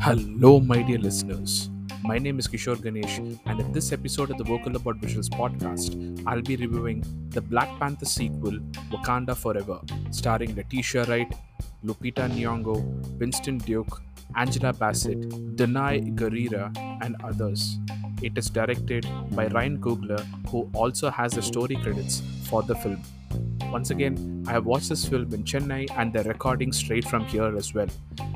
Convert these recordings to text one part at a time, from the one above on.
Hello, my dear listeners. My name is Kishore Ganesh, and in this episode of the Vocal About Visuals podcast, I'll be reviewing the Black Panther sequel, Wakanda Forever, starring Letitia Wright, Lupita Nyong'o, Winston Duke, Angela Bassett, Danai Gurira, and others. It is directed by Ryan Coogler, who also has the story credits for the film. Once again, I have watched this film in Chennai and they're recording straight from here as well.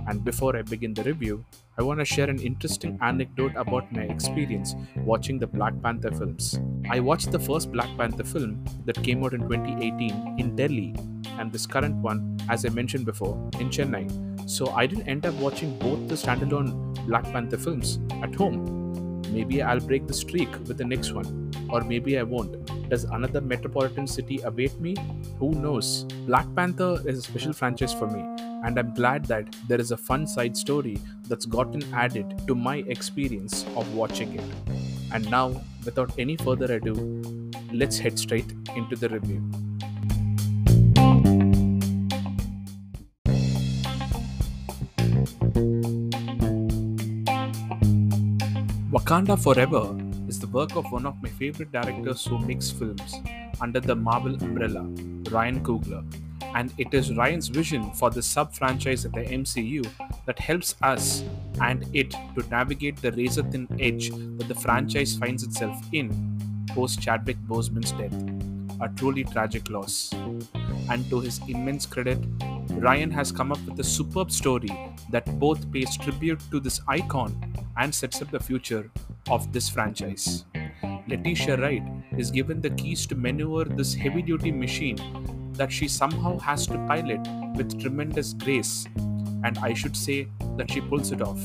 And before I begin the review, I want to share an interesting anecdote about my experience watching the Black Panther films. I watched the first Black Panther film that came out in 2018 in Delhi, and this current one, as I mentioned before, in Chennai. So I didn't end up watching both the standalone Black Panther films at home. Maybe I'll break the streak with the next one, or maybe I won't. Does another metropolitan city await me? Who knows? Black Panther is a special franchise for me, and I'm glad that there is a fun side story that's gotten added to my experience of watching it. And now, without any further ado, let's head straight into the review. Wakanda Forever the work of one of my favorite directors who makes films under the Marvel umbrella, Ryan Coogler. And it is Ryan's vision for the sub franchise of the MCU that helps us and it to navigate the razor thin edge that the franchise finds itself in post Chadwick Boseman's death, a truly tragic loss. And to his immense credit, Ryan has come up with a superb story that both pays tribute to this icon and sets up the future of this franchise. Letitia Wright is given the keys to maneuver this heavy duty machine that she somehow has to pilot with tremendous grace, and I should say that she pulls it off.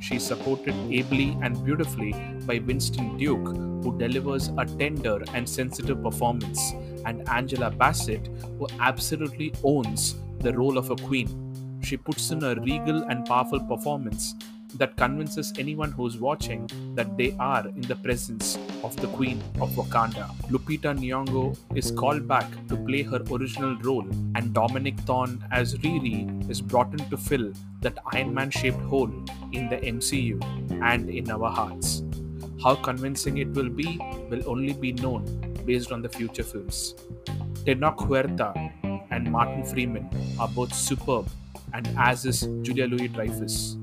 She is supported ably and beautifully by Winston Duke, who delivers a tender and sensitive performance, and Angela Bassett, who absolutely owns the role of a queen. She puts in a regal and powerful performance that convinces anyone who's watching that they are in the presence of the Queen of Wakanda. Lupita Nyong'o is called back to play her original role, and Dominique Thorne as Riri is brought in to fill that Iron Man shaped hole in the MCU and in our hearts. How convincing it will be will only be known based on the future films. Tenoch Huerta and Martin Freeman are both superb, and as is Julia Louis Dreyfus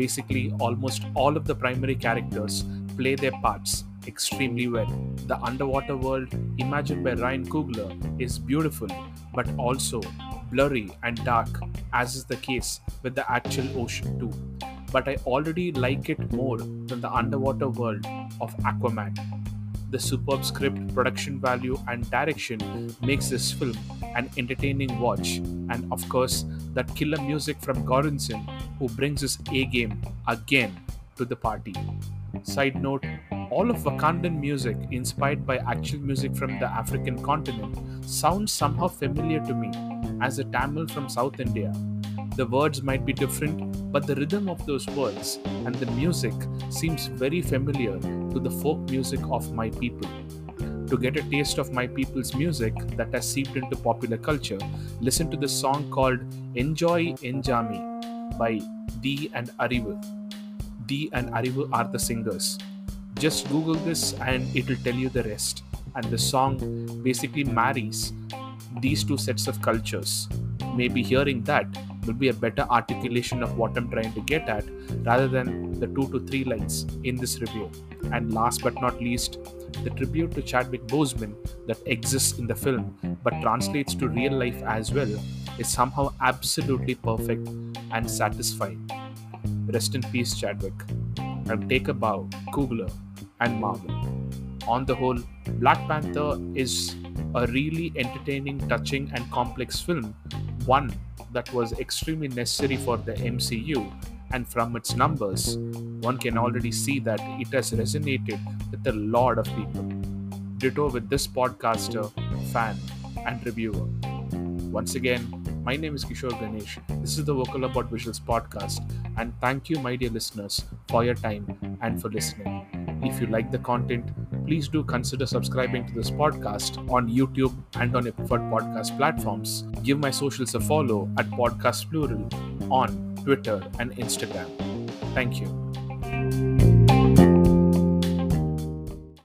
basically almost all of the primary characters play their parts extremely well. The underwater world imagined by Ryan Coogler is beautiful but also blurry and dark, as is the case with the actual ocean too. But I already like it more than the underwater world of Aquaman. The superb script, production value, and direction makes this film an entertaining watch, and of course, that killer music from Göransson who brings his A game again to the party. Side note all of Wakandan music, inspired by actual music from the African continent, sounds somehow familiar to me as a Tamil from South India. The words might be different, but the rhythm of those words and the music seems very familiar to the folk music of my people. To get a taste of my people's music that has seeped into popular culture, listen to the song called Enjoy Enjaami by Dhee and Arivu. Dhee and Arivu are the singers. Just Google this and it'll tell you the rest. And the song basically marries these two sets of cultures. Maybe hearing that will be a better articulation of what I'm trying to get at rather than the two to three lines in this review. And last but not least, the tribute to Chadwick Boseman that exists in the film but translates to real life as well is somehow absolutely perfect and satisfying. Rest in peace, Chadwick. And take a bow, Coogler and Marvel. On the whole, Black Panther is a really entertaining, touching, and complex film, one that was extremely necessary for the MCU. And from its numbers, one can already see that it has resonated with a lot of people. Ditto with this podcaster, fan, and reviewer. Once again, my name is Kishore Ganesh. This is the Vocal About Visuals podcast, and thank you, my dear listeners, for your time and for listening. If you like the content, please do consider subscribing to this podcast on YouTube and on your preferred podcast platforms. Give my socials a follow at Podcast Plural on Twitter and Instagram. Thank you.